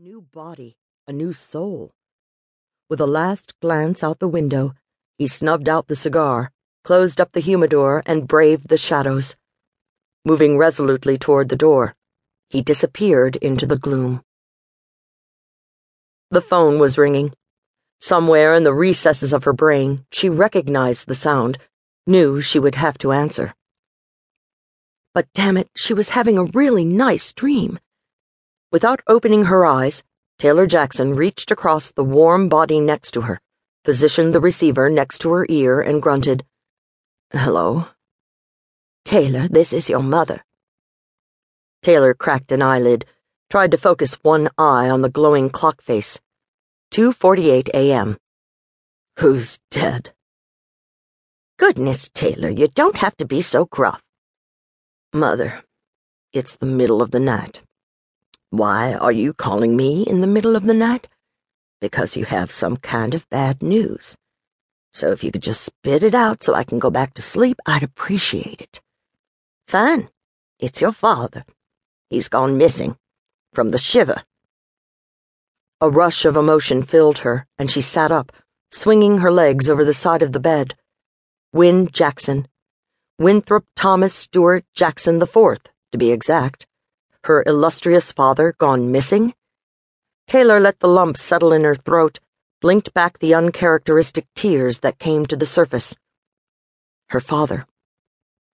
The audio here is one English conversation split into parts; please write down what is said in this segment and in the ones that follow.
new body, a new soul. With a last glance out the window, he snubbed out the cigar, closed up the humidor, and braved the shadows. Moving resolutely toward the door, he disappeared into the gloom. The phone was ringing. Somewhere in the recesses of her brain, she recognized the sound, knew she would have to answer. But damn it, she was having a really nice dream. Without opening her eyes, Taylor Jackson reached across the warm body next to her, positioned the receiver next to her ear, and grunted, Hello? Taylor, this is your mother. Taylor cracked an eyelid, tried to focus one eye on the glowing clock face. 2:48 a.m. Who's dead? Goodness, Taylor, you don't have to be so gruff. Mother, it's the middle of the night. Why are you calling me in the middle of the night? Because you have some kind of bad news. So if you could just spit it out so I can go back to sleep, I'd appreciate it. Fine. It's your father. He's gone missing. From the shiver. A rush of emotion filled her, and she sat up, swinging her legs over the side of the bed. Win Jackson. Winthrop Thomas Stewart Jackson IV, to be exact her illustrious father gone missing? Taylor let the lump settle in her throat, blinked back the uncharacteristic tears that came to the surface. Her father.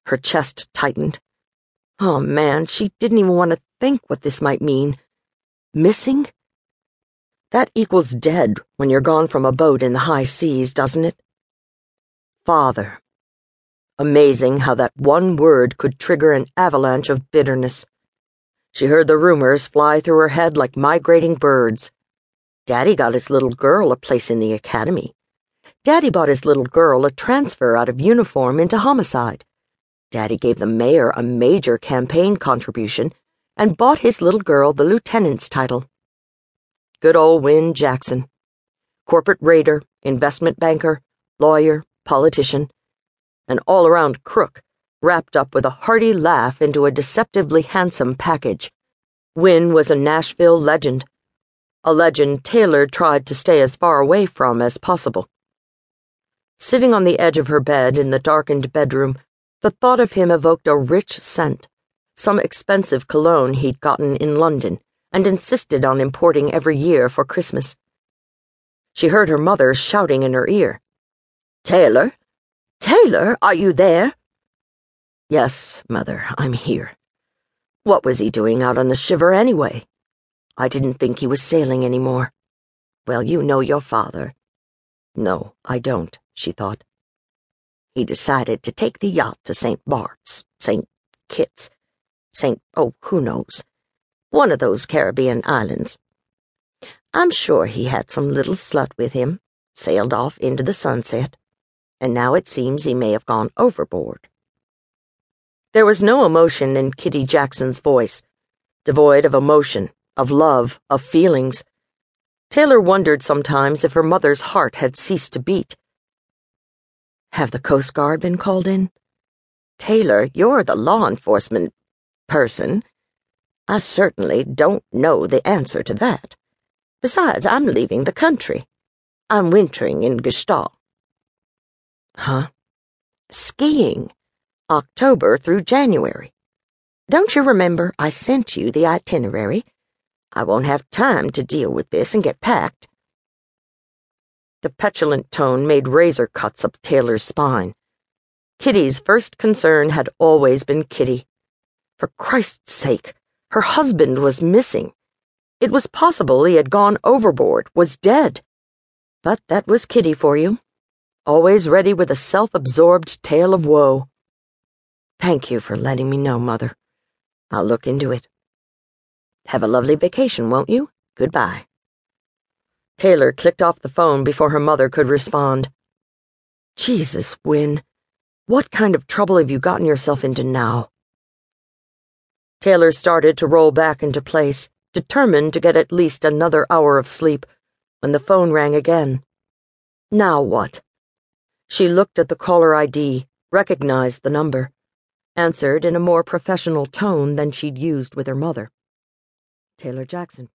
Her chest tightened. Oh man, she didn't even want to think what this might mean. Missing? That equals dead when you're gone from a boat in the high seas, doesn't it? Father. Amazing how that one word could trigger an avalanche of bitterness. She heard the rumors fly through her head like migrating birds. Daddy got his little girl a place in the academy. Daddy bought his little girl a transfer out of uniform into homicide. Daddy gave the mayor a major campaign contribution and bought his little girl the lieutenant's title. Good old Win Jackson. Corporate raider, investment banker, lawyer, politician, an all around crook wrapped up with a hearty laugh into a deceptively handsome package. Win was a Nashville legend, a legend Taylor tried to stay as far away from as possible. Sitting on the edge of her bed in the darkened bedroom, the thought of him evoked a rich scent, some expensive cologne he'd gotten in London and insisted on importing every year for Christmas. She heard her mother shouting in her ear. Taylor? Taylor, are you there? Yes, Mother, I'm here. What was he doing out on the shiver anyway? I didn't think he was sailing any more. Well, you know your father. No, I don't, she thought. He decided to take the yacht to St. Bart's, St. Kitts, St. Oh, who knows? One of those Caribbean islands. I'm sure he had some little slut with him, sailed off into the sunset, and now it seems he may have gone overboard. There was no emotion in Kitty Jackson's voice, devoid of emotion, of love, of feelings. Taylor wondered sometimes if her mother's heart had ceased to beat. Have the Coast Guard been called in? Taylor, you're the law enforcement person. I certainly don't know the answer to that. Besides, I'm leaving the country. I'm wintering in Gstaad. Huh? Skiing. October through January. Don't you remember I sent you the itinerary? I won't have time to deal with this and get packed. The petulant tone made razor cuts up Taylor's spine. Kitty's first concern had always been Kitty. For Christ's sake, her husband was missing. It was possible he had gone overboard, was dead. But that was Kitty for you. Always ready with a self absorbed tale of woe. Thank you for letting me know, Mother. I'll look into it. Have a lovely vacation, won't you? Goodbye. Taylor clicked off the phone before her mother could respond. Jesus, Win. What kind of trouble have you gotten yourself into now? Taylor started to roll back into place, determined to get at least another hour of sleep, when the phone rang again. Now what? She looked at the caller ID, recognized the number answered in a more professional tone than she'd used with her mother. Taylor Jackson.